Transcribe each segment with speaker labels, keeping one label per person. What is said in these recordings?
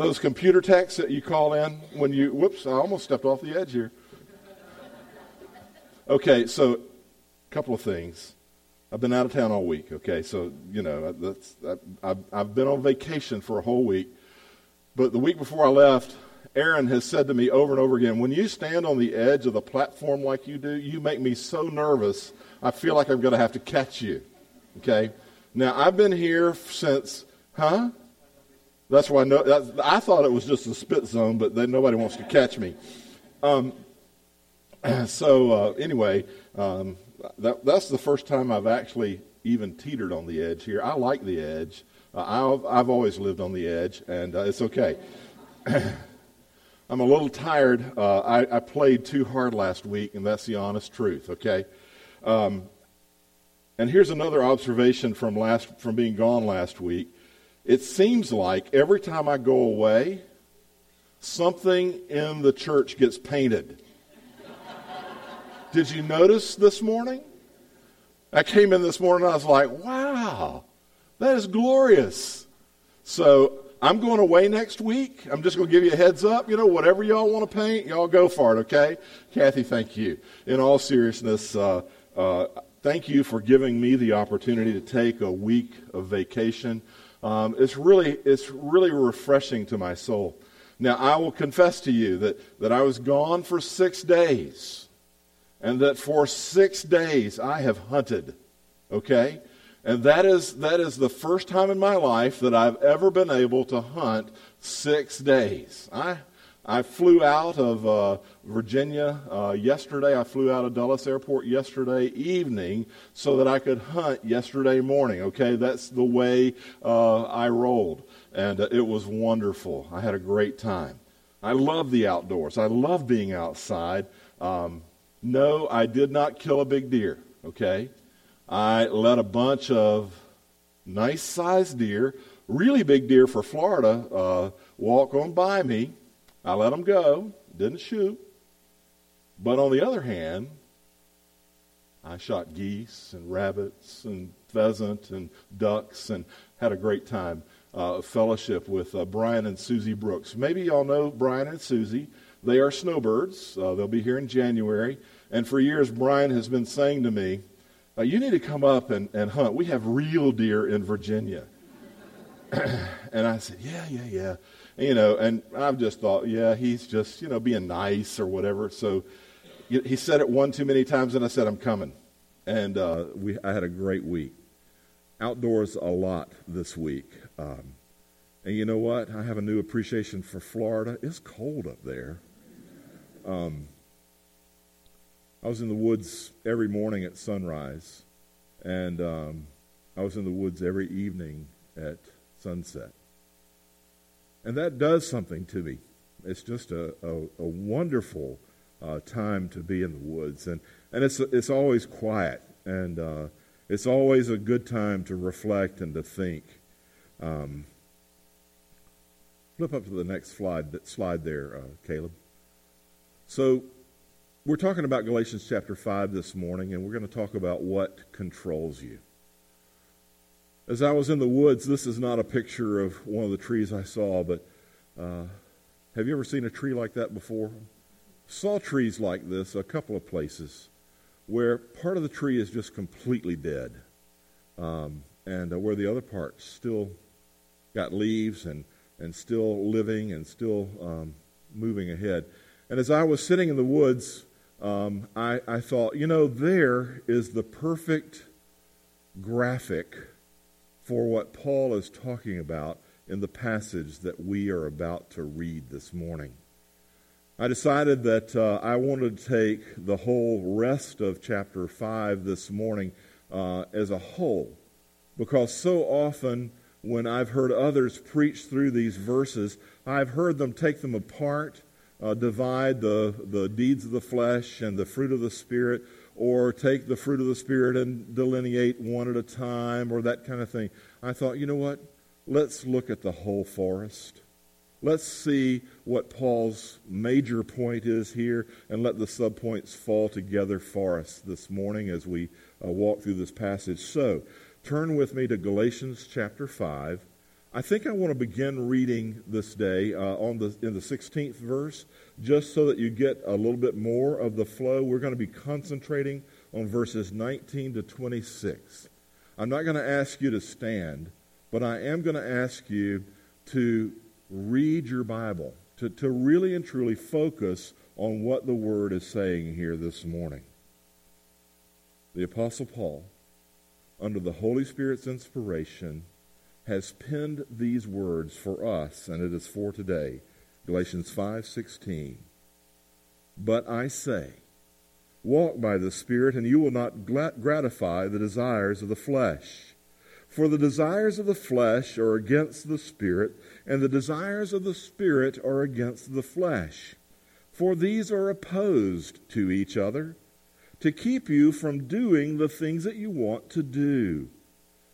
Speaker 1: Those computer texts that you call in when you, whoops, I almost stepped off the edge here. Okay, so a couple of things. I've been out of town all week, okay? So, you know, that's, I've, I've been on vacation for a whole week. But the week before I left, Aaron has said to me over and over again, when you stand on the edge of the platform like you do, you make me so nervous, I feel like I'm going to have to catch you. Okay? Now, I've been here since, huh? That's why I know, I thought it was just a spit zone, but nobody wants to catch me. Um, so, uh, anyway, um, that, that's the first time I've actually even teetered on the edge here. I like the edge. Uh, I've, I've always lived on the edge, and uh, it's okay. I'm a little tired. Uh, I, I, played too hard last week, and that's the honest truth. Okay. Um, and here's another observation from last from being gone last week. It seems like every time I go away, something in the church gets painted. Did you notice this morning? I came in this morning and I was like, wow, that is glorious. So I'm going away next week. I'm just going to give you a heads up. You know, whatever y'all want to paint, y'all go for it, okay? Kathy, thank you. In all seriousness, uh, uh, thank you for giving me the opportunity to take a week of vacation. Um, it's really, it's really refreshing to my soul. Now, I will confess to you that, that I was gone for six days, and that for six days I have hunted, okay? And that is, that is the first time in my life that I've ever been able to hunt six days. I, I flew out of uh, Virginia uh, yesterday. I flew out of Dulles Airport yesterday evening so that I could hunt yesterday morning. Okay, that's the way uh, I rolled. And uh, it was wonderful. I had a great time. I love the outdoors, I love being outside. Um, no, I did not kill a big deer. Okay, I let a bunch of nice sized deer, really big deer for Florida, uh, walk on by me. I let them go, didn't shoot. But on the other hand, I shot geese and rabbits and pheasant and ducks and had a great time. Uh, fellowship with uh, Brian and Susie Brooks. Maybe y'all know Brian and Susie. They are snowbirds. Uh, they'll be here in January. And for years, Brian has been saying to me, you need to come up and, and hunt. We have real deer in Virginia. and I said, yeah, yeah, yeah. You know, and I've just thought, yeah, he's just, you know, being nice or whatever. So he said it one too many times, and I said, I'm coming. And uh, we, I had a great week. Outdoors a lot this week. Um, and you know what? I have a new appreciation for Florida. It's cold up there. Um, I was in the woods every morning at sunrise, and um, I was in the woods every evening at sunset. And that does something to me. It's just a, a, a wonderful uh, time to be in the woods. And, and it's, it's always quiet, and uh, it's always a good time to reflect and to think. Um, flip up to the next slide, slide there, uh, Caleb. So, we're talking about Galatians chapter 5 this morning, and we're going to talk about what controls you. As I was in the woods, this is not a picture of one of the trees I saw, but uh, have you ever seen a tree like that before? Saw trees like this a couple of places where part of the tree is just completely dead, um, and uh, where the other part still got leaves and, and still living and still um, moving ahead. And as I was sitting in the woods, um, I, I thought, you know, there is the perfect graphic for what Paul is talking about in the passage that we are about to read this morning. I decided that uh, I wanted to take the whole rest of chapter 5 this morning uh, as a whole, because so often when I've heard others preach through these verses, I've heard them take them apart uh, divide the, the deeds of the flesh and the fruit of the Spirit, or take the fruit of the Spirit and delineate one at a time, or that kind of thing. I thought, you know what? Let's look at the whole forest. Let's see what Paul's major point is here and let the subpoints fall together for us this morning as we uh, walk through this passage. So, turn with me to Galatians chapter 5. I think I want to begin reading this day uh, on the in the 16th verse, just so that you get a little bit more of the flow. We're going to be concentrating on verses 19 to 26. I'm not going to ask you to stand, but I am going to ask you to read your Bible, to, to really and truly focus on what the Word is saying here this morning. The Apostle Paul, under the Holy Spirit's inspiration, has penned these words for us, and it is for today. Galatians 5:16. But I say, walk by the Spirit, and you will not gratify the desires of the flesh. For the desires of the flesh are against the Spirit, and the desires of the Spirit are against the flesh. For these are opposed to each other, to keep you from doing the things that you want to do.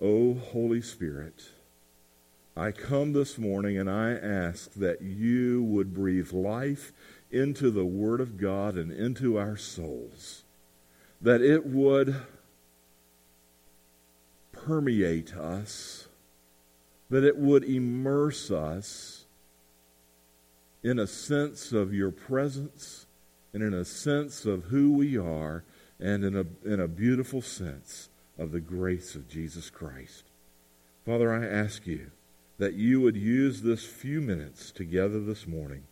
Speaker 1: O Holy Spirit, I come this morning and I ask that you would breathe life into the Word of God and into our souls, that it would permeate us, that it would immerse us in a sense of your presence and in a sense of who we are and in a, in a beautiful sense of the grace of Jesus Christ. Father, I ask you that you would use this few minutes together this morning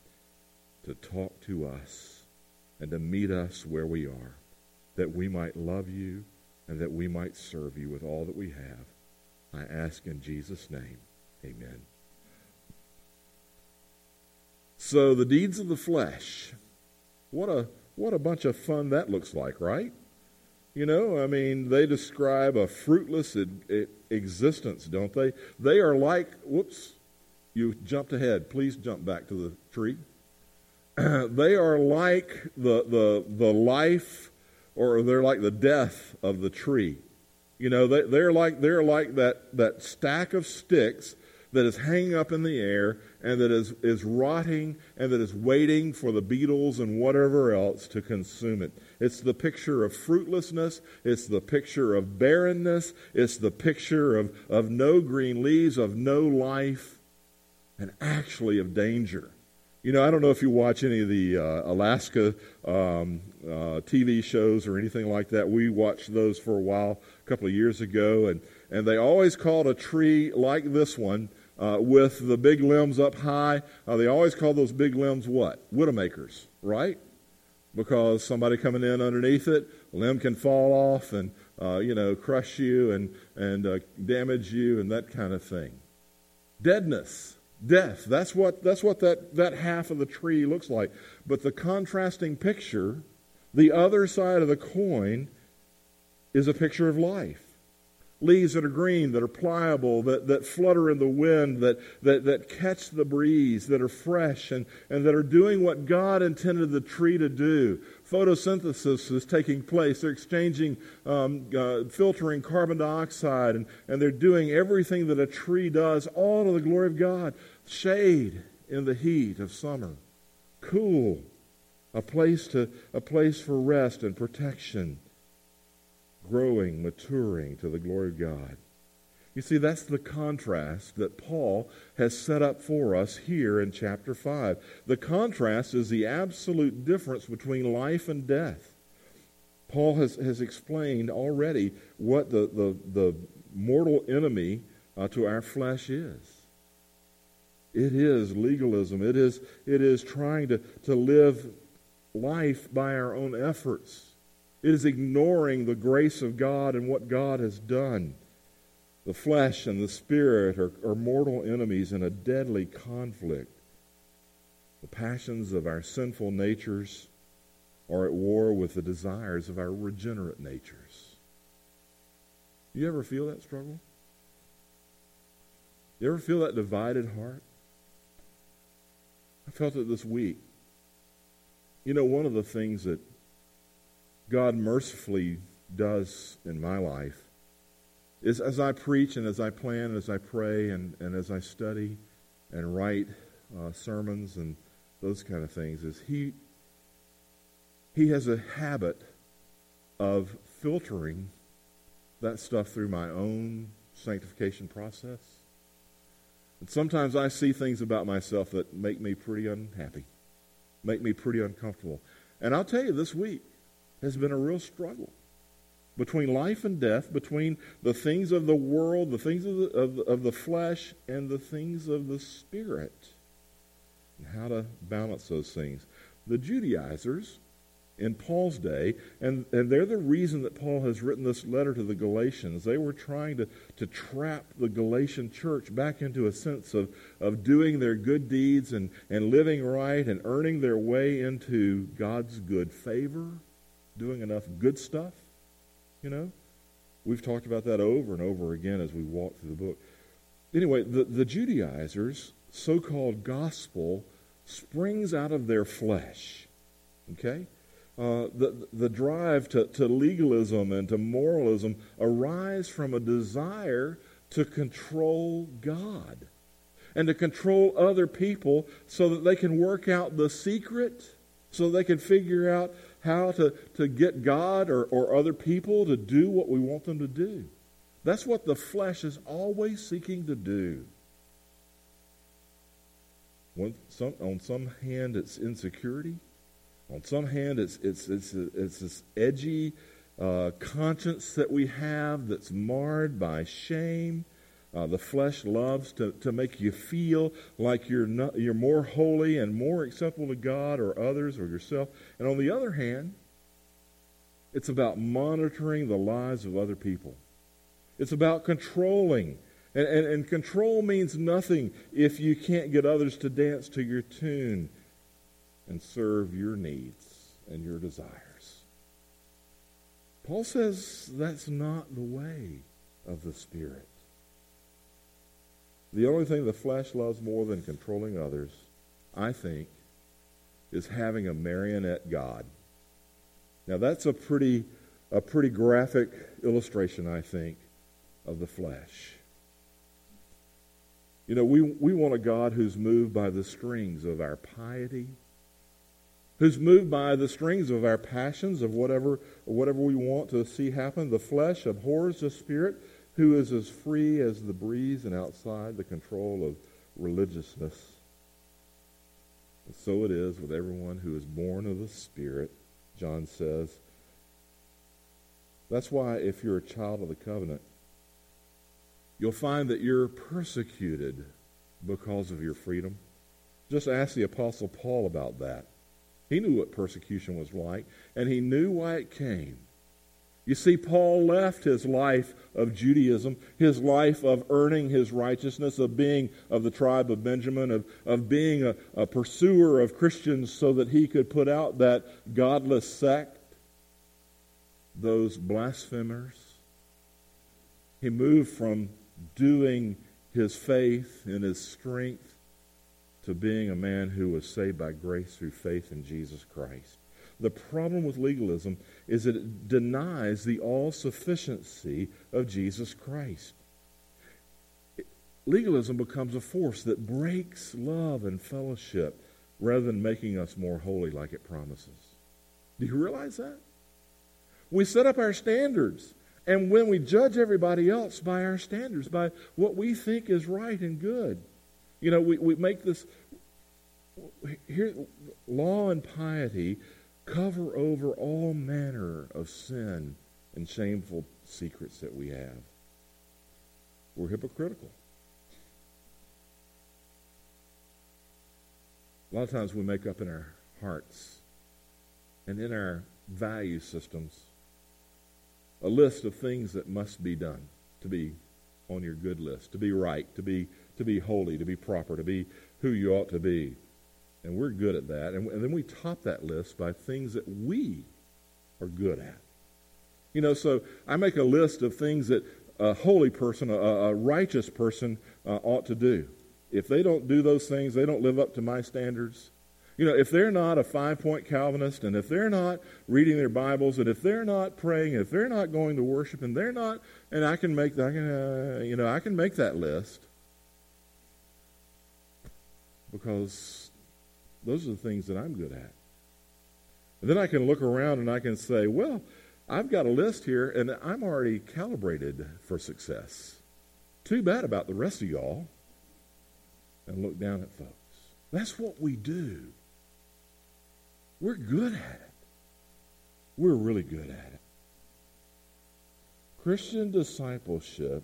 Speaker 1: to talk to us and to meet us where we are, that we might love you and that we might serve you with all that we have. I ask in Jesus' name. Amen. So the deeds of the flesh. What a what a bunch of fun that looks like, right? You know, I mean, they describe a fruitless existence, don't they? They are like, whoops, you jumped ahead. Please jump back to the tree. they are like the, the, the life, or they're like the death of the tree. You know, they, they're like, they're like that, that stack of sticks that is hanging up in the air and that is, is rotting and that is waiting for the beetles and whatever else to consume it. It's the picture of fruitlessness. It's the picture of barrenness. It's the picture of, of no green leaves, of no life, and actually of danger. You know, I don't know if you watch any of the uh, Alaska um, uh, TV shows or anything like that. We watched those for a while a couple of years ago, and, and they always called a tree like this one uh, with the big limbs up high. Uh, they always call those big limbs what? Widowmakers, right? Because somebody coming in underneath it, a limb can fall off and uh, you know crush you and and uh, damage you and that kind of thing. Deadness, death. That's what that's what that that half of the tree looks like. But the contrasting picture, the other side of the coin, is a picture of life. Leaves that are green, that are pliable, that, that flutter in the wind, that, that, that catch the breeze, that are fresh, and, and that are doing what God intended the tree to do. Photosynthesis is taking place. They're exchanging, um, uh, filtering carbon dioxide, and, and they're doing everything that a tree does, all to the glory of God. Shade in the heat of summer, cool, a place, to, a place for rest and protection growing, maturing to the glory of God. You see, that's the contrast that Paul has set up for us here in chapter 5. The contrast is the absolute difference between life and death. Paul has, has explained already what the, the, the mortal enemy uh, to our flesh is. It is legalism. It is, it is trying to, to live life by our own efforts. It is ignoring the grace of God and what God has done. The flesh and the spirit are, are mortal enemies in a deadly conflict. The passions of our sinful natures are at war with the desires of our regenerate natures. You ever feel that struggle? You ever feel that divided heart? I felt it this week. You know, one of the things that God mercifully does in my life is as I preach and as I plan, and as I pray and, and as I study and write uh, sermons and those kind of things, is He He has a habit of filtering that stuff through my own sanctification process. And sometimes I see things about myself that make me pretty unhappy, make me pretty uncomfortable. And I'll tell you this week, has been a real struggle between life and death, between the things of the world, the things of the, of, of the flesh, and the things of the spirit, and how to balance those things. The Judaizers in Paul's day, and, and they're the reason that Paul has written this letter to the Galatians. They were trying to, to trap the Galatian church back into a sense of, of doing their good deeds and, and living right and earning their way into God's good favor doing enough good stuff, you know? We've talked about that over and over again as we walk through the book. Anyway, the, the Judaizers' so called gospel springs out of their flesh. Okay? Uh, the, the drive to, to legalism and to moralism arise from a desire to control God and to control other people so that they can work out the secret, so they can figure out how to, to get God or, or other people to do what we want them to do. That's what the flesh is always seeking to do. Some, on some hand, it's insecurity. On some hand, it's, it's, it's, it's this edgy uh, conscience that we have that's marred by shame. Uh, the flesh loves to, to make you feel like you're, not, you're more holy and more acceptable to God or others or yourself. And on the other hand, it's about monitoring the lives of other people. It's about controlling. And, and, and control means nothing if you can't get others to dance to your tune and serve your needs and your desires. Paul says that's not the way of the Spirit. The only thing the flesh loves more than controlling others, I think, is having a marionette God. Now that's a pretty a pretty graphic illustration, I think, of the flesh. You know, we, we want a God who's moved by the strings of our piety, who's moved by the strings of our passions, of whatever, whatever we want to see happen. The flesh abhors the spirit, who is as free as the breeze and outside the control of religiousness. And so it is with everyone who is born of the Spirit, John says. That's why, if you're a child of the covenant, you'll find that you're persecuted because of your freedom. Just ask the Apostle Paul about that. He knew what persecution was like, and he knew why it came. You see, Paul left his life of Judaism, his life of earning his righteousness, of being of the tribe of Benjamin, of, of being a, a pursuer of Christians so that he could put out that godless sect, those blasphemers. He moved from doing his faith and his strength to being a man who was saved by grace through faith in Jesus Christ. The problem with legalism is that it denies the all sufficiency of Jesus Christ. Legalism becomes a force that breaks love and fellowship rather than making us more holy like it promises. Do you realize that? We set up our standards, and when we judge everybody else by our standards, by what we think is right and good, you know, we, we make this here law and piety cover over all manner of sin and shameful secrets that we have. We're hypocritical. A lot of times we make up in our hearts and in our value systems a list of things that must be done to be on your good list, to be right, to be to be holy, to be proper, to be who you ought to be. And we're good at that. And, and then we top that list by things that we are good at. You know, so I make a list of things that a holy person, a, a righteous person uh, ought to do. If they don't do those things, they don't live up to my standards. You know, if they're not a five point Calvinist, and if they're not reading their Bibles, and if they're not praying, if they're not going to worship, and they're not, and I can make, I can, uh, you know, I can make that list because those are the things that I'm good at. And then I can look around and I can say, well, I've got a list here and I'm already calibrated for success. Too bad about the rest of y'all. And look down at folks. That's what we do. We're good at it. We're really good at it. Christian discipleship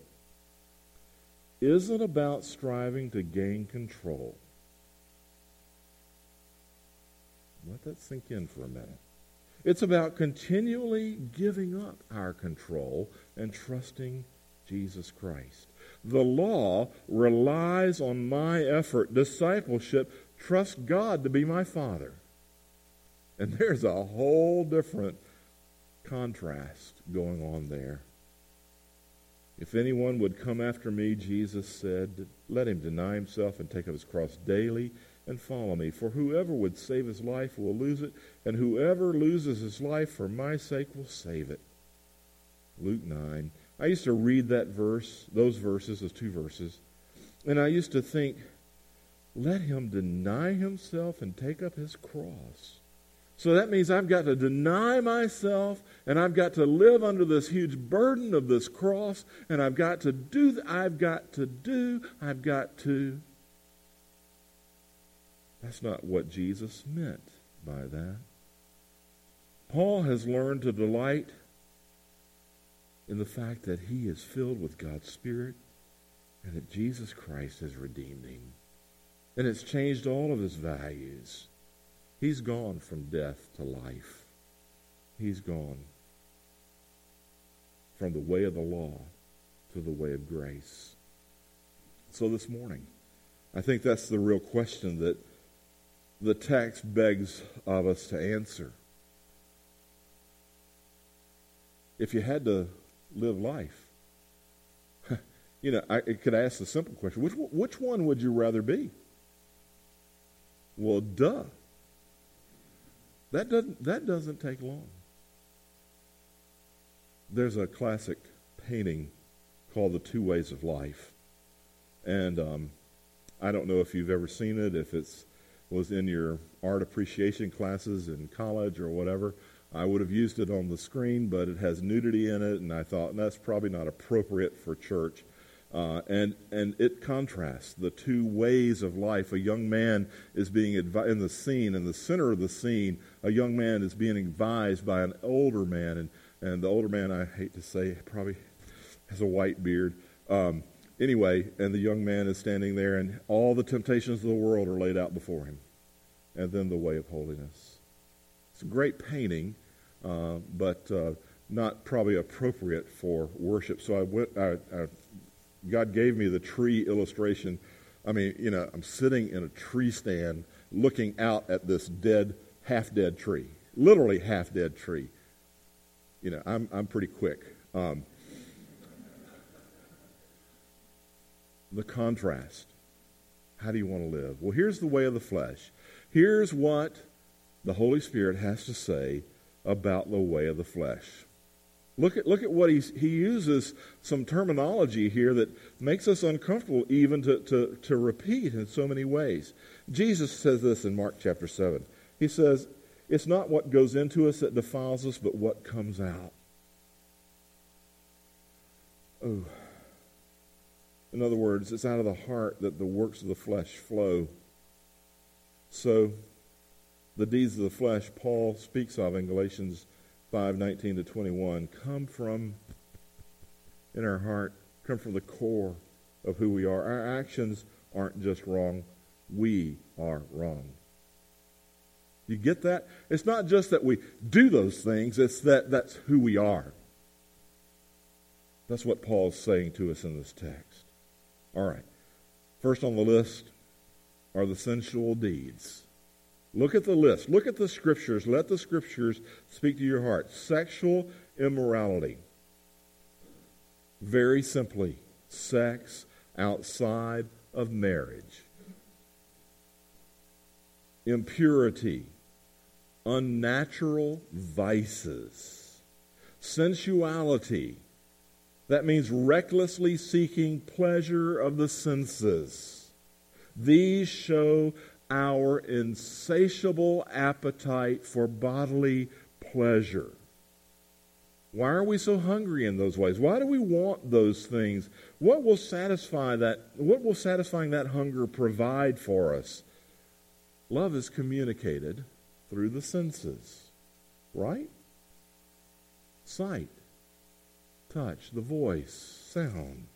Speaker 1: isn't about striving to gain control. Let that sink in for a minute. It's about continually giving up our control and trusting Jesus Christ. The law relies on my effort. Discipleship trust God to be my Father. And there's a whole different contrast going on there. If anyone would come after me, Jesus said, let him deny himself and take up his cross daily and follow me. For whoever would save his life will lose it, and whoever loses his life for my sake will save it. Luke 9. I used to read that verse, those verses, those two verses, and I used to think, let him deny himself and take up his cross. So that means I've got to deny myself and I've got to live under this huge burden of this cross and I've got to do, I've got to do, I've got to. That's not what Jesus meant by that. Paul has learned to delight in the fact that he is filled with God's Spirit and that Jesus Christ has redeemed him. And it's changed all of his values. He's gone from death to life. He's gone from the way of the law to the way of grace. So this morning, I think that's the real question that the text begs of us to answer. If you had to live life, you know, I could ask the simple question which, which one would you rather be? Well, duh. That doesn't, that doesn't take long. There's a classic painting called The Two Ways of Life. And um, I don't know if you've ever seen it, if it's was in your art appreciation classes in college or whatever, I would have used it on the screen, but it has nudity in it, and I thought that's probably not appropriate for church. Uh, and and it contrasts the two ways of life. A young man is being in the scene, in the center of the scene. A young man is being advised by an older man, and and the older man, I hate to say, probably has a white beard. Um, Anyway, and the young man is standing there, and all the temptations of the world are laid out before him. And then the way of holiness. It's a great painting, uh, but uh, not probably appropriate for worship. So I went, I, I, God gave me the tree illustration. I mean, you know, I'm sitting in a tree stand looking out at this dead, half dead tree, literally half dead tree. You know, I'm, I'm pretty quick. Um, the contrast. How do you want to live? Well, here's the way of the flesh. Here's what the Holy Spirit has to say about the way of the flesh. Look at, look at what he's, he uses some terminology here that makes us uncomfortable even to, to, to repeat in so many ways. Jesus says this in Mark chapter 7. He says, It's not what goes into us that defiles us, but what comes out. Oh. In other words, it's out of the heart that the works of the flesh flow. So, the deeds of the flesh Paul speaks of in Galatians 5:19 to 21 come from in our heart, come from the core of who we are. Our actions aren't just wrong, we are wrong. You get that? It's not just that we do those things, it's that that's who we are. That's what Paul's saying to us in this text. All right. First on the list are the sensual deeds. Look at the list. Look at the scriptures. Let the scriptures speak to your heart. Sexual immorality. Very simply, sex outside of marriage. Impurity. Unnatural vices. Sensuality. That means recklessly seeking pleasure of the senses. These show our insatiable appetite for bodily pleasure. Why are we so hungry in those ways? Why do we want those things? What will satisfy that what will satisfying that hunger provide for us? Love is communicated through the senses, right? Sight, touch, the voice, sound.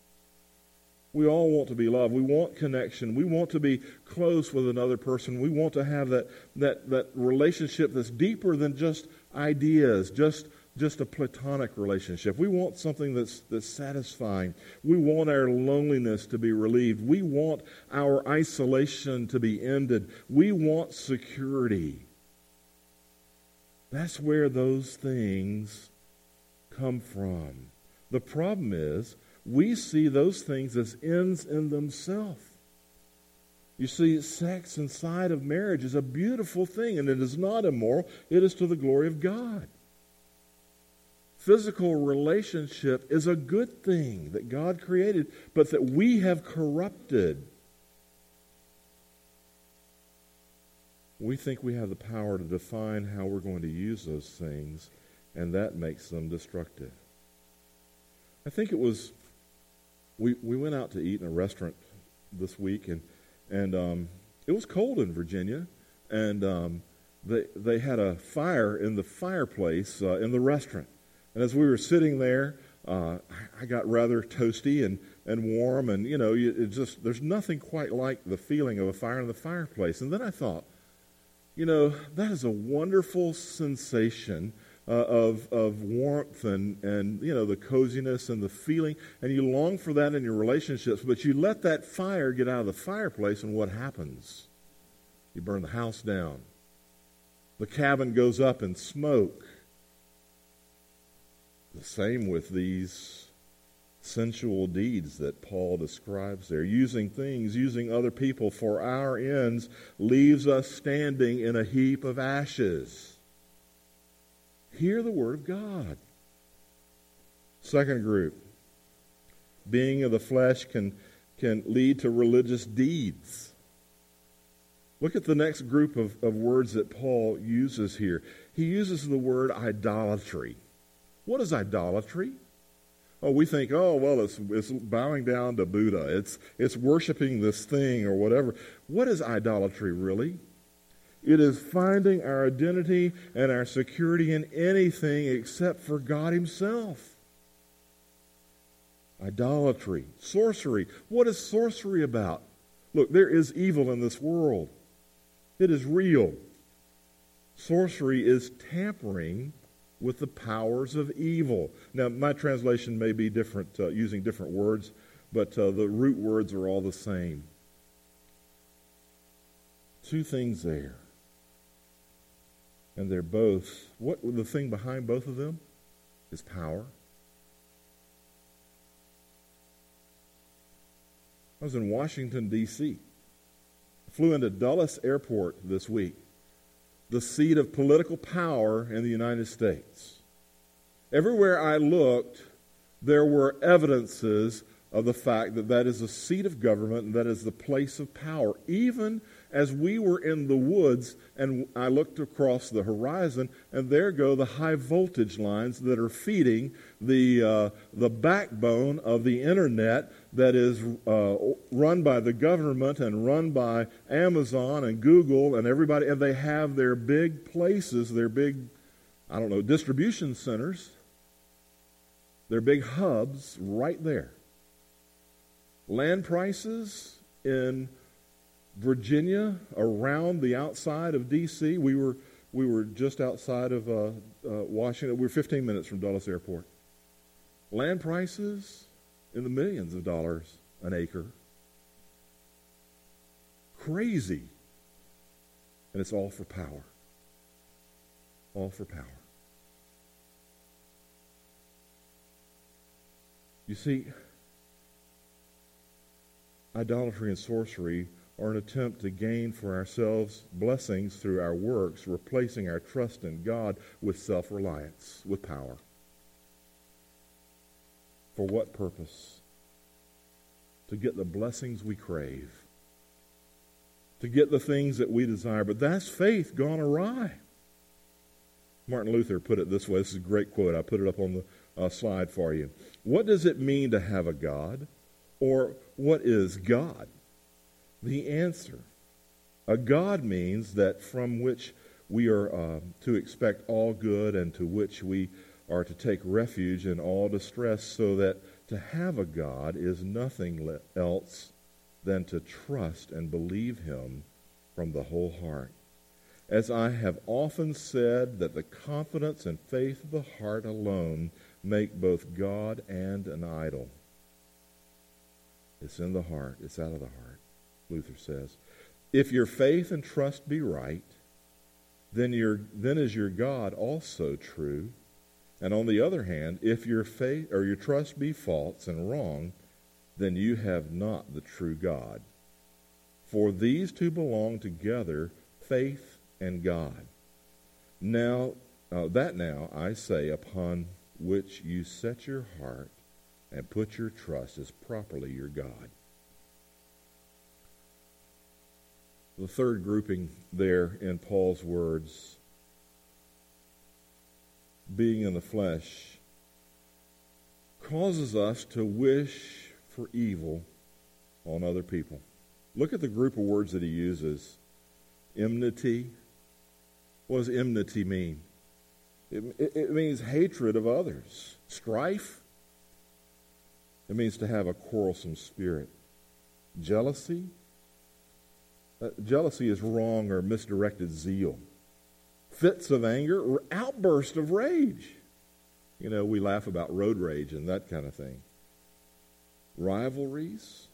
Speaker 1: We all want to be loved. We want connection. We want to be close with another person. We want to have that, that, that relationship that's deeper than just ideas, just, just a platonic relationship. We want something that's, that's satisfying. We want our loneliness to be relieved. We want our isolation to be ended. We want security. That's where those things come from. The problem is, we see those things as ends in themselves. You see, sex inside of marriage is a beautiful thing, and it is not immoral, it is to the glory of God. Physical relationship is a good thing that God created, but that we have corrupted. We think we have the power to define how we're going to use those things, and that makes them destructive. I think it was we, we went out to eat in a restaurant this week, and, and um, it was cold in Virginia, and um, they, they had a fire in the fireplace uh, in the restaurant. And as we were sitting there, uh, I got rather toasty and, and warm, and you know, it just there's nothing quite like the feeling of a fire in the fireplace. And then I thought, you know, that is a wonderful sensation uh, of, of warmth and, and, you know, the coziness and the feeling, and you long for that in your relationships, but you let that fire get out of the fireplace, and what happens? You burn the house down. The cabin goes up in smoke. The same with these sensual deeds that Paul describes there. Using things, using other people for our ends, leaves us standing in a heap of ashes. Hear the Word of God. Second group, being of the flesh can, can lead to religious deeds. Look at the next group of, of words that Paul uses here. He uses the word idolatry. What is idolatry? Oh, we think, oh, well, it's, it's bowing down to Buddha. It's, it's worshiping this thing or whatever. What is idolatry really? It is finding our identity and our security in anything except for God Himself. Idolatry, sorcery. What is sorcery about? Look, there is evil in this world, it is real. Sorcery is tampering with the powers of evil. Now, my translation may be different, uh, using different words, but uh, the root words are all the same. Two things there. And they're both, what the thing behind both of them is power. I was in Washington, D.C. Flew into Dulles Airport this week, the seat of political power in the United States. Everywhere I looked, there were evidences of the fact that that is a seat of government and that is the place of power. Even as we were in the woods and I looked across the horizon, and there go the high voltage lines that are feeding the, uh, the backbone of the internet that is uh, run by the government and run by Amazon and Google and everybody, and they have their big places, their big, I don't know, distribution centers, their big hubs right there. Land prices in Virginia, around the outside of D.C. We were we were just outside of uh, uh, Washington. We were 15 minutes from Dulles Airport. Land prices in the millions of dollars an acre. Crazy. And it's all for power. All for power. You see, idolatry and sorcery or an attempt to gain for ourselves blessings through our works, replacing our trust in God with self reliance, with power. For what purpose? To get the blessings we crave, to get the things that we desire. But that's faith gone awry. Martin Luther put it this way. This is a great quote. I put it up on the uh, slide for you. What does it mean to have a God? Or what is God? The answer. A God means that from which we are uh, to expect all good and to which we are to take refuge in all distress, so that to have a God is nothing else than to trust and believe Him from the whole heart. As I have often said, that the confidence and faith of the heart alone make both God and an idol. It's in the heart, it's out of the heart. Luther says. If your faith and trust be right, then, your, then is your God also true. And on the other hand, if your faith or your trust be false and wrong, then you have not the true God. For these two belong together, faith and God. Now, uh, that now I say, upon which you set your heart and put your trust is properly your God. The third grouping there in Paul's words, being in the flesh, causes us to wish for evil on other people. Look at the group of words that he uses enmity. What does enmity mean? It, it, it means hatred of others, strife. It means to have a quarrelsome spirit, jealousy uh, jealousy is wrong or misdirected zeal. Fits of anger outburst of rage. You know, we laugh about road rage and that kind of thing. Rivalries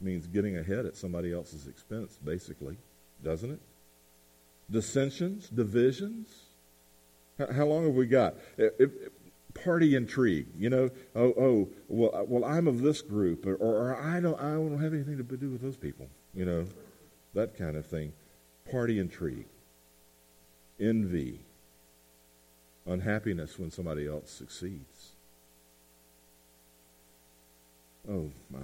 Speaker 1: means getting ahead at somebody else's expense, basically, doesn't it? Dissensions, divisions. How, long have we got? Party intrigue. You know, oh, oh, well, well, I'm of this group, or, or I don't, I don't have anything to do with those people. You know, that kind of thing. Party intrigue, envy, unhappiness when somebody else succeeds. Oh my.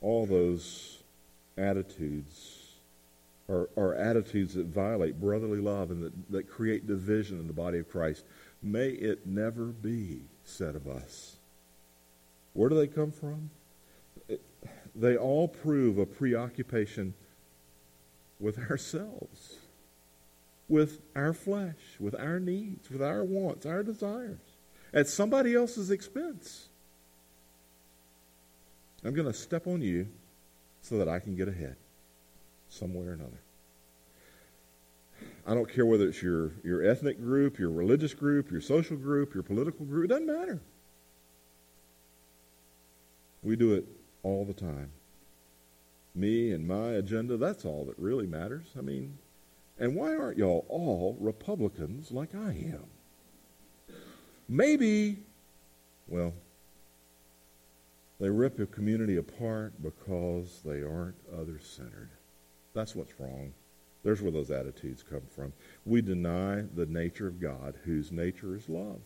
Speaker 1: All those attitudes are, are attitudes that violate brotherly love and that, that create division in the body of Christ. May it never be said of us. Where do they come from? It, they all prove a preoccupation with ourselves, with our flesh, with our needs, with our wants, our desires, at somebody else's expense. I'm going to step on you so that I can get ahead some way or another. I don't care whether it's your, your ethnic group, your religious group, your social group, your political group, it doesn't matter. We do it all the time me and my agenda, that's all that really matters. I mean, and why aren't y'all all Republicans like I am? Maybe, well,
Speaker 2: They rip a community apart because they aren't other centered. That's what's wrong. There's where those attitudes come from. We deny the nature of God, whose nature is love.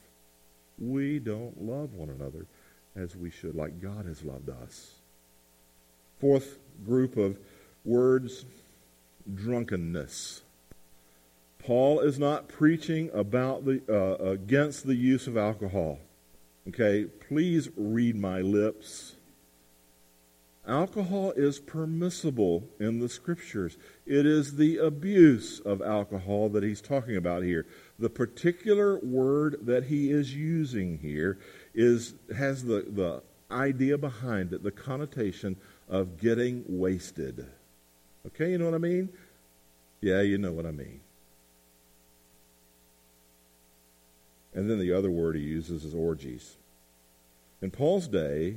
Speaker 2: We don't love one another as we should, like God has loved us. Fourth group of words drunkenness. Paul is not preaching about the uh, against the use of alcohol. Okay, please read my lips. Alcohol is permissible in the scriptures. It is the abuse of alcohol that he's talking about here. The particular word that he is using here is has the, the idea behind it, the connotation of getting wasted. Okay, you know what I mean? Yeah, you know what I mean. And then the other word he uses is orgies. In Paul's day,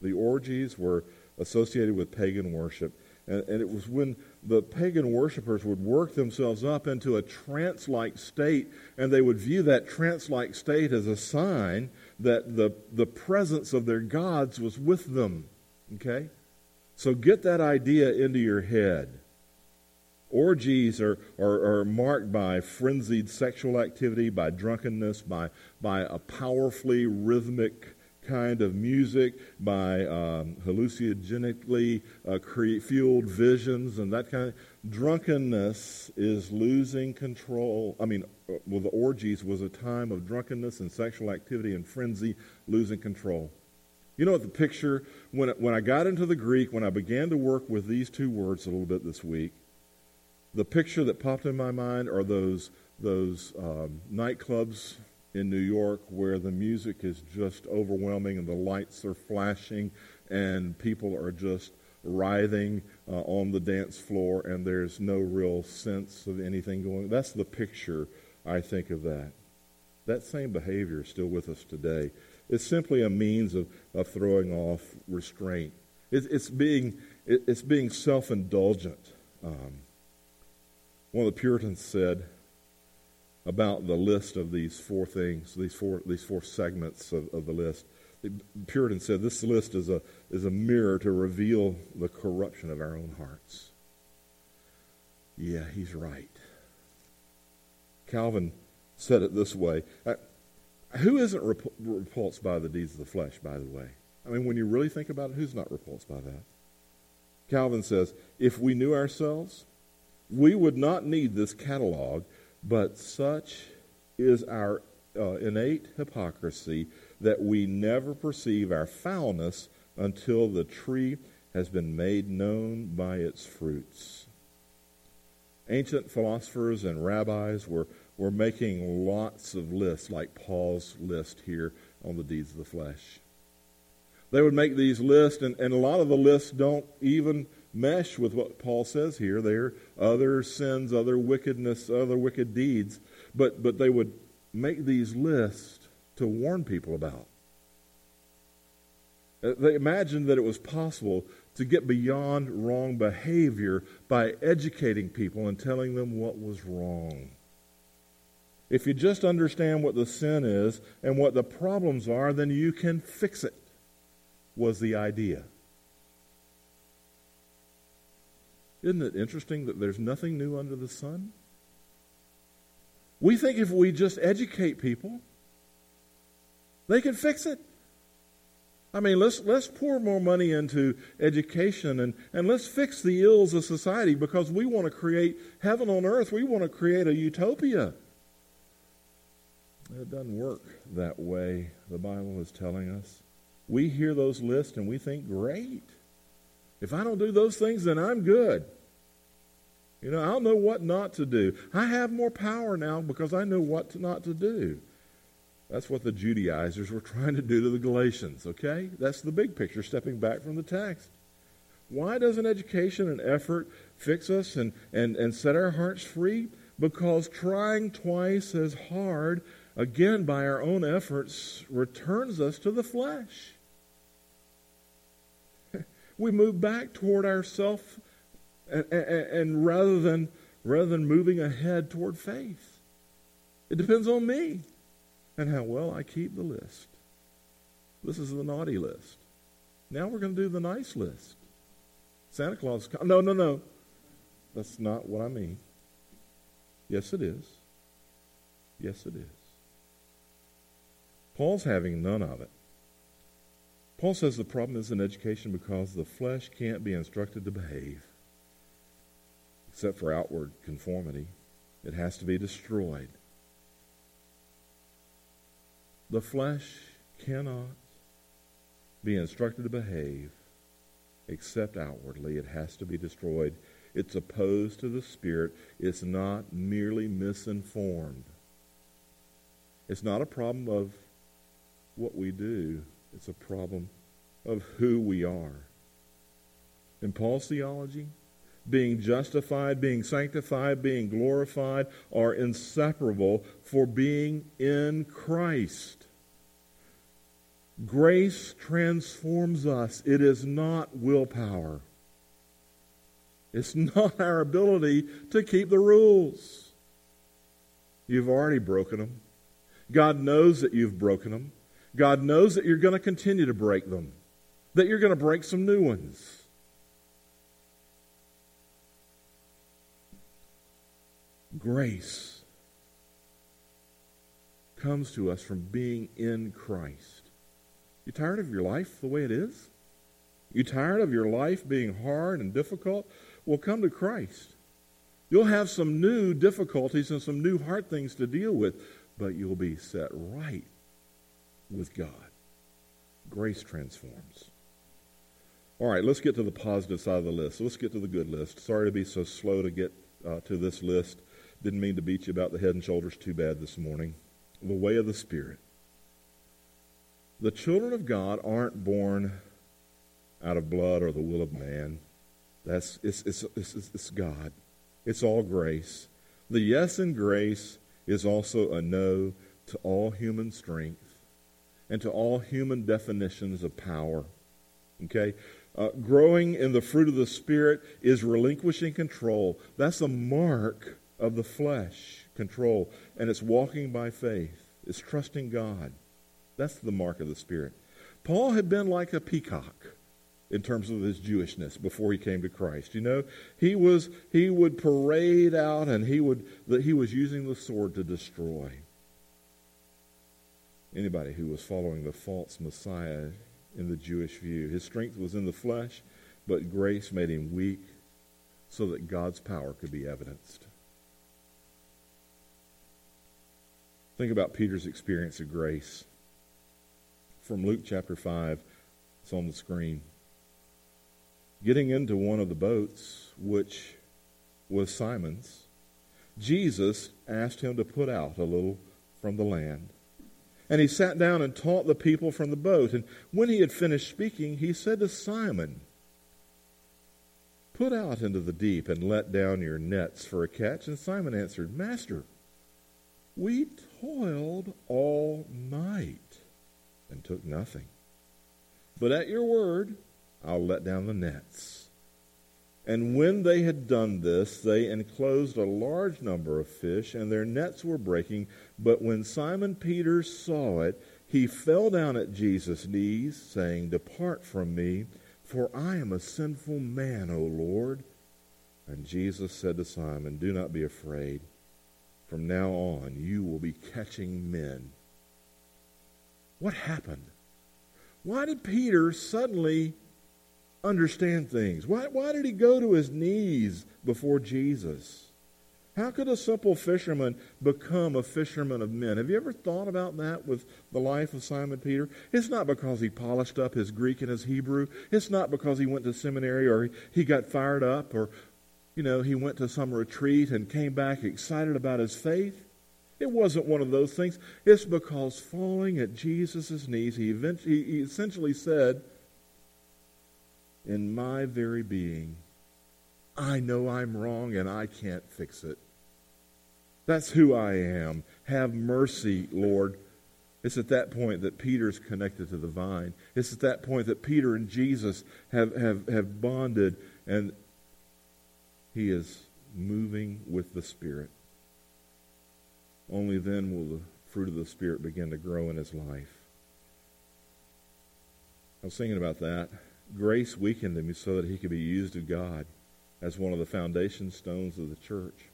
Speaker 2: the orgies were associated with pagan worship. And, and, it was when the pagan worshippers would work themselves up into a trance like state, and they would view that trance like state as a sign that the, the presence of their gods was with them. Okay? So get that idea into your head. Orgies are, are, are, marked by frenzied sexual activity, by drunkenness, by, by a powerfully rhythmic kind of music, by um, hallucinogenically uh, fueled visions, and that kind of. Drunkenness is losing control. I mean, uh, well, the orgies was a time of drunkenness and sexual activity and frenzy, losing control. You know what the picture, when, when I got into the Greek, when I began to work with these two words a little bit this week, the picture that popped in my mind are those those um, nightclubs in New York where the music is just overwhelming and the lights are flashing and people are just writhing uh, on the dance floor and there's no real sense of anything going. That's the picture I think of that. That same behavior is still with us today. It's simply a means of, of throwing off restraint. It, it's being it, it's being self indulgent. Um, one of the Puritans said about the list of these four things, these four, these four segments of, of the list. The Puritan said this list is a, is a mirror to reveal the corruption of our own hearts. Yeah, he's right. Calvin said it this way. Uh, who isn't repulsed by the deeds of the flesh, by the way? I mean, when you really think about it, who's not repulsed by that? Calvin says, if we knew ourselves, we would not need this catalog, but such is our uh, innate hypocrisy that we never perceive our foulness until the tree has been made known by its fruits. Ancient philosophers and rabbis were, were making lots of lists, like Paul's list here on the deeds of the flesh. They would make these lists, and, and a lot of the lists don't even mesh with what Paul says here. They're other sins, other wickedness, other wicked deeds. But, but they would make these lists to warn people about. Uh, they imagined that it was possible to get beyond wrong behavior by educating people and telling them what was wrong. If you just understand what the sin is and what the problems are, then you can fix it, was the idea. Isn't it interesting that there's nothing new under the sun? We think if we just educate people, they can fix it. I mean, let's, let's pour more money into education and, and let's fix the ills of society because we want to create heaven on earth. We want to create a utopia. It doesn't work that way, the Bible is telling us. We hear those lists and we think, great. If I don't do those things, then I'm good. You know, I'll know what not to do. I have more power now because I know what to not to do. That's what the Judaizers were trying to do to the Galatians, okay? That's the big picture, stepping back from the text. Why doesn't education and effort fix us and, and, and set our hearts free? Because trying twice as hard, again by our own efforts, returns us to the flesh we move back toward ourself and, and, and, rather than rather than moving ahead toward faith. It depends on me and how well I keep the list. This is the naughty list. Now we're going to do the nice list. Santa Claus. No, no, no. That's not what I mean. Yes, it is. Yes, it is. Paul's having none of it. Paul says the problem is in education because the flesh can't be instructed to behave, except for outward conformity. It has to be destroyed. The flesh cannot be instructed to behave except outwardly. It has to be destroyed. It's opposed to the Spirit. It's not merely misinformed. It's not a problem of what we do, it's a problem of who we are. In Paul's theology, being justified, being sanctified, being glorified are inseparable for being in Christ. Grace transforms us. It is not willpower. It's not our ability to keep the rules. You've already broken them. God knows that you've broken them. God knows that you're going to continue to break them, that you're going to break some new ones. Grace comes to us from being in Christ. You tired of your life the way it is? You tired of your life being hard and difficult? Well, come to Christ. You'll have some new difficulties and some new hard things to deal with, but you'll be set right with God. Grace transforms. All right, let's get to the positive side of the list. let's get to the good list. Sorry to be so slow to get uh, to this list. Didn't mean to beat you about the head and shoulders too bad this morning. The way of the Spirit. The children of God aren't born out of blood or the will of man. That's it's, it's, it's, it's God. It's all grace. The yes in grace is also a no to all human strength and to all human definitions of power. Okay? Uh, growing in the fruit of the Spirit is relinquishing control. That's a mark of the flesh, control. And it's walking by faith, it's trusting God. That's the mark of the Spirit. Paul had been like a peacock in terms of his Jewishness before he came to Christ. You know, he was he would parade out and he would that he was using the sword to destroy anybody who was following the false Messiah in the Jewish view. His strength was in the flesh, but grace made him weak so that God's power could be evidenced. Think about Peter's experience of grace. From Luke chapter 5, it's on the screen getting into one of the boats, which was Simon's, Jesus asked him to put out a little from the land. And he sat down and taught the people from the boat. And when he had finished speaking, he said to Simon, Put out into the deep and let down your nets for a catch. And Simon answered, Master, we toiled all night and took nothing. But at your word, I'll let down the nets. And when they had done this, they enclosed a large number of fish, and their nets were breaking. But when Simon Peter saw it, he fell down at Jesus' knees, saying, Depart from me, for I am a sinful man, O Lord. And Jesus said to Simon, Do not be afraid. From now on, you will be catching men. What happened? Why did Peter suddenly understand things? Why, why did he go to his knees before Jesus? How could a simple fisherman become a fisherman of men? Have you ever thought about that with the life of Simon Peter? It's not because he polished up his Greek and his Hebrew. It's not because he went to seminary or he got fired up or, you know, he went to some retreat and came back excited about his faith. It wasn't one of those things. It's because falling at Jesus' knees, he, eventually, he essentially said, in my very being, I know I'm wrong and I can't fix it. That's who I am. Have mercy, Lord. It's at that point that Peter's connected to the vine. It's at that point that Peter and Jesus have, have, have bonded and he is moving with the Spirit. Only then will the fruit of the Spirit begin to grow in his life. I was thinking about that. Grace weakened him so that he could be used of God as one of the foundation stones of the church.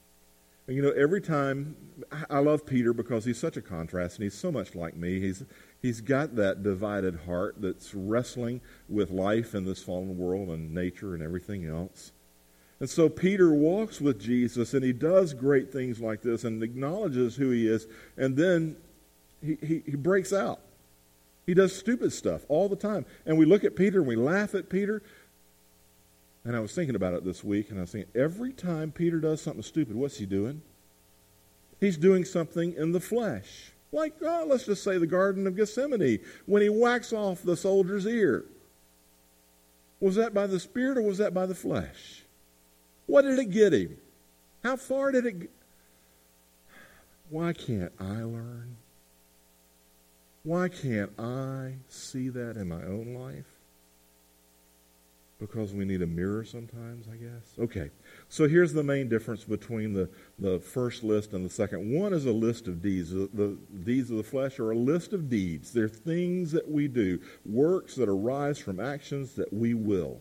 Speaker 2: And you know, every time I love Peter because he's such a contrast and he's so much like me. He's he's got that divided heart that's wrestling with life in this fallen world and nature and everything else. And so Peter walks with Jesus and he does great things like this and acknowledges who he is, and then he, he, he breaks out. He does stupid stuff all the time. And we look at Peter and we laugh at Peter. And I was thinking about it this week, and I was thinking, every time Peter does something stupid, what's he doing? He's doing something in the flesh. Like, oh, let's just say the Garden of Gethsemane, when he whacks off the soldier's ear. Was that by the Spirit or was that by the flesh? What did it get him? How far did it get? Why can't I learn? Why can't I see that in my own life? Because we need a mirror sometimes, I guess. Okay, so here's the main difference between the, the first list and the second. One is a list of deeds. The, the deeds of the flesh are a list of deeds. They're things that we do, works that arise from actions that we will.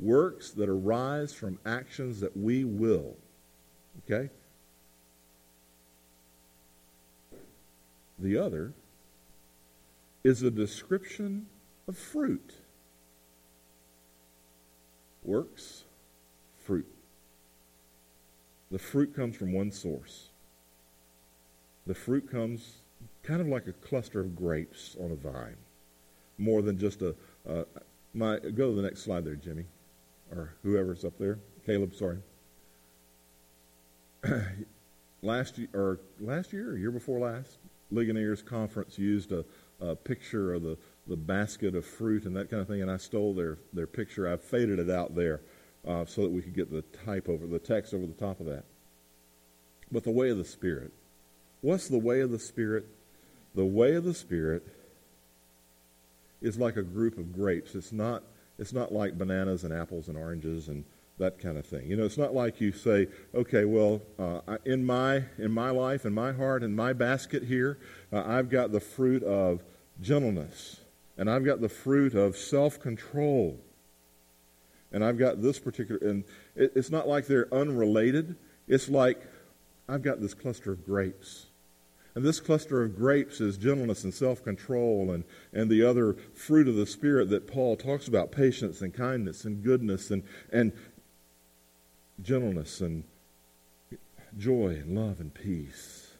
Speaker 2: Works that arise from actions that we will. Okay? The other is a description of fruit. Works, fruit. The fruit comes from one source. The fruit comes kind of like a cluster of grapes on a vine, more than just a. My go to the next slide there, Jimmy, or whoever's up there. Caleb, sorry. last year, or last year, or year before last, Ligoniers Conference used a, a, picture of the, the basket of fruit and that kind of thing, and I stole their, their picture. I faded it out there uh, so that we could get the type over, the text over the top of that. But the way of the Spirit. What's the way of the Spirit? The way of the Spirit is like a group of grapes. It's not, it's not like bananas and apples and oranges and that kind of thing. You know, it's not like you say, okay, well, uh, in my in my life, in my heart, in my basket here, uh, I've got the fruit of gentleness, and I've got the fruit of self-control, and I've got this particular. And it, it's not like they're unrelated. It's like I've got this cluster of grapes. And this cluster of grapes is gentleness and self control, and, and the other fruit of the Spirit that Paul talks about patience and kindness and goodness and, and, gentleness and joy and love and peace.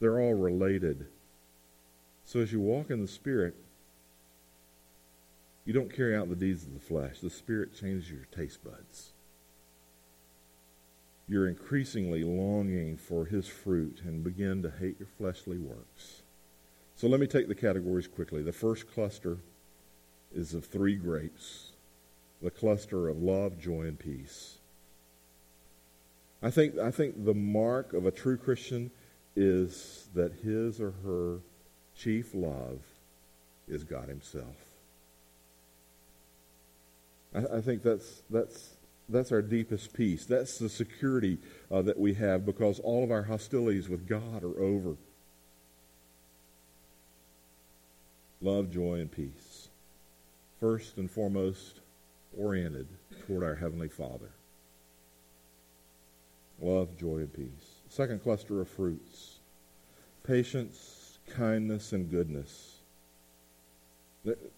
Speaker 2: They're all related. So as you walk in the Spirit, you don't carry out the deeds of the flesh. The Spirit changes your taste buds. You're increasingly longing for His fruit and begin to hate your fleshly works. So let me take the categories quickly. The first cluster is of three grapes the cluster of love, joy, and peace. I think, I think the mark of a true Christian is that his or her chief love is God Himself. I, I think that's, that's, that's our deepest peace. That's the security uh, that we have because all of our hostilities with God are over. Love, joy, and peace. First and foremost, oriented toward our Heavenly Father love, joy, and peace. Second cluster of fruits patience, kindness, and goodness.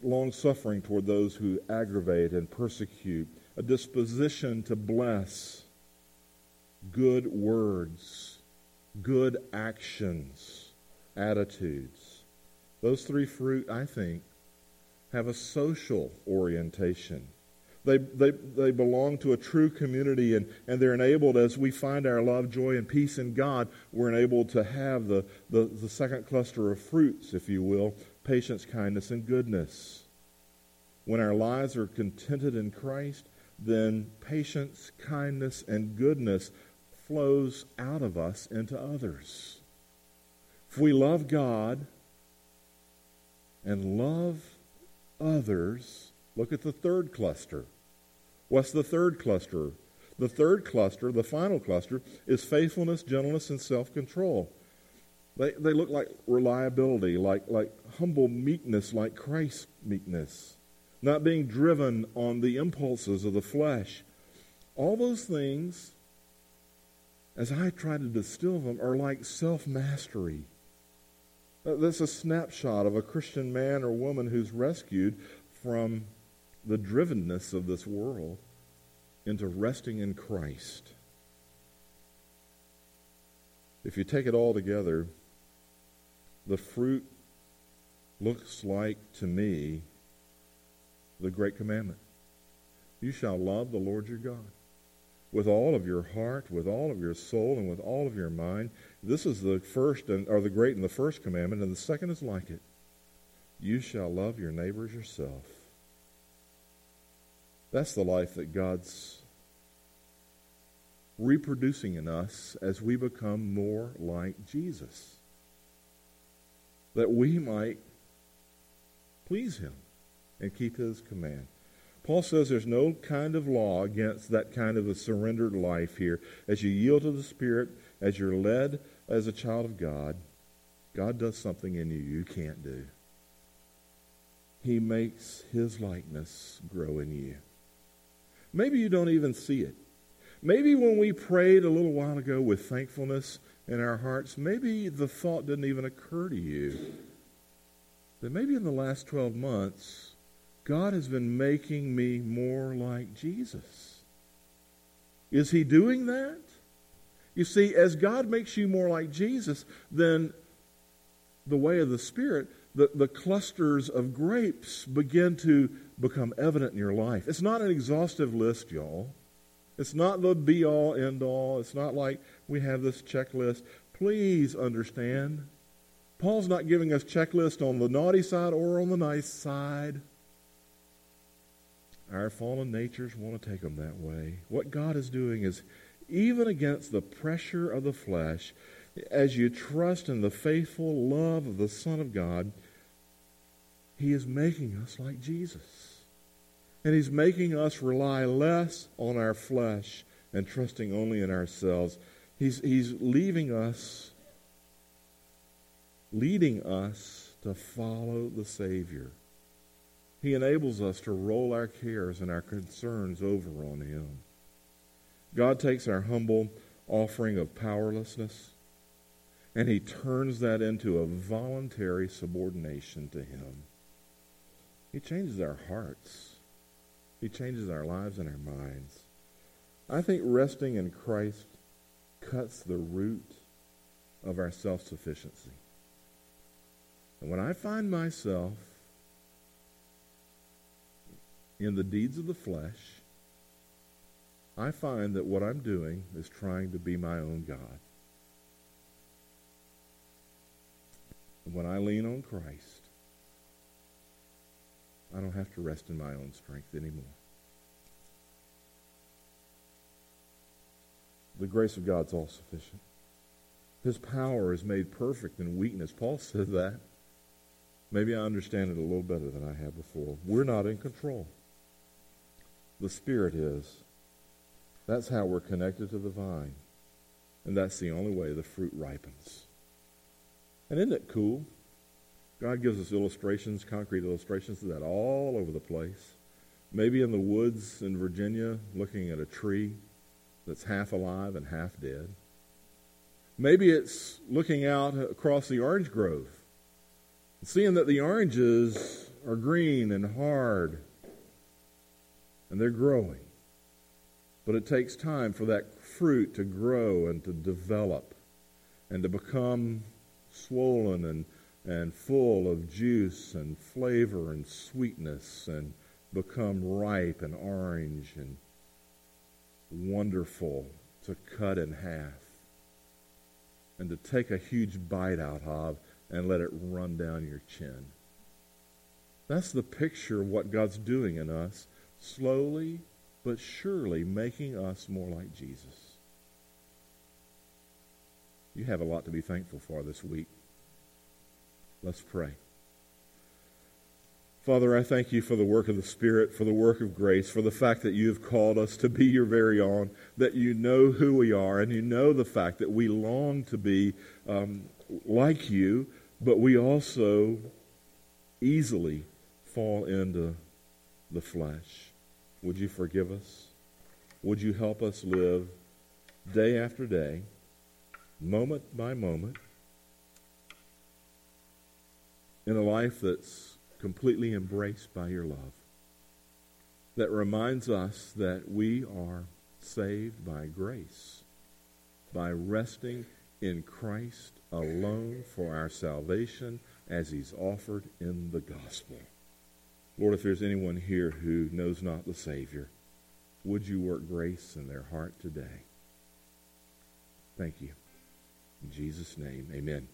Speaker 2: Long suffering toward those who aggravate and persecute. A disposition to bless. Good words. Good actions. Attitudes. Those three fruit, I think, have a social orientation they, they, they belong to a true community and, and they're enabled, as we find our love, joy, and peace in God, we're enabled to have the, the, the second cluster of fruits, if you will patience, kindness, and goodness. When our lives are contented in Christ, then patience, kindness, and goodness flows out of us into others. If we love God and love others, look at the third cluster What's the third cluster? The third cluster, the final cluster, is faithfulness, gentleness, and self control. They, they look like reliability, like, like humble meekness, like Christ's meekness, not being driven on the impulses of the flesh. All those things, as I try to distill them, are like self mastery. Uh, that's a snapshot of a Christian man or woman who's rescued from the drivenness of this world into resting in Christ. If you take it all together, the fruit looks like to me the great commandment. You shall love the Lord your God with all of your heart, with all of your soul, and with all of your mind. This is the first and or the great and the first commandment, and the second is like it. You shall love your neighbors yourself. That's the life that God's reproducing in us as we become more like Jesus. That we might please Him and keep His command. Paul says there's no kind of law against that kind of a surrendered life here. As you yield to the Spirit, as you're led as a child of God, God does something in you you can't do. He makes His likeness grow in you. Maybe you don't even see it. Maybe when we prayed a little while ago with thankfulness in our hearts, maybe the thought didn't even occur to you that maybe in the last 12 months, God has been making me more like Jesus. Is He doing that? You see, as God makes you more like Jesus, then the way of the Spirit, the, the clusters of grapes begin to become evident in your life. It's not an exhaustive list, y'all. It's not the be all, end all. It's not like we have this checklist. Please understand, Paul's not giving us checklist on the naughty side or on the nice side. Our fallen natures want to take them that way. What God is doing is, even against the pressure of the flesh, as you trust in the faithful love of the Son of God, He is making us like Jesus. And He's making us rely less on our flesh and trusting only in ourselves. He's, he's leaving us, leading us to follow the Savior. He enables us to roll our cares and our concerns over on Him. God takes our humble offering of powerlessness and He turns that into a voluntary subordination to Him. He changes our hearts, He changes our lives and our minds. I think resting in Christ cuts the root of our self sufficiency. And when I find myself in the deeds of the flesh, I find that what I'm doing is trying to be my own God. when I lean on Christ, I don't have to rest in my own strength anymore. The grace of God's all sufficient. His power is made perfect in weakness. Paul said that. Maybe I understand it a little better than I have before. We're not in control. The Spirit is. That's how we're connected to the vine. And that's the only way the fruit ripens. And isn't it cool? God gives us illustrations, concrete illustrations of that all over the place. Maybe in the woods in Virginia, looking at a tree that's half alive and half dead. Maybe it's looking out across the orange grove, seeing that the oranges are green and hard and they're growing. But it takes time for that fruit to grow and to develop and to become swollen and, and full of juice and flavor and sweetness and become ripe and orange and wonderful to cut in half and to take a huge bite out of and let it run down your chin. That's the picture of what God's doing in us slowly but surely making us more like Jesus. You have a lot to be thankful for this week. Let's pray. Father, I thank you for the work of the Spirit, for the work of grace, for the fact that you have called us to be your very own, that you know who we are, and you know the fact that we long to be um, like you, but we also easily fall into the flesh. Would you forgive us? Would you help us live day after day, moment by moment, in a life that's completely embraced by your love? That reminds us that we are saved by grace, by resting in Christ alone for our salvation as he's offered in the gospel. Lord, if there's anyone here who knows not the Savior, would you work grace in their heart today? Thank you. In Jesus' name, amen.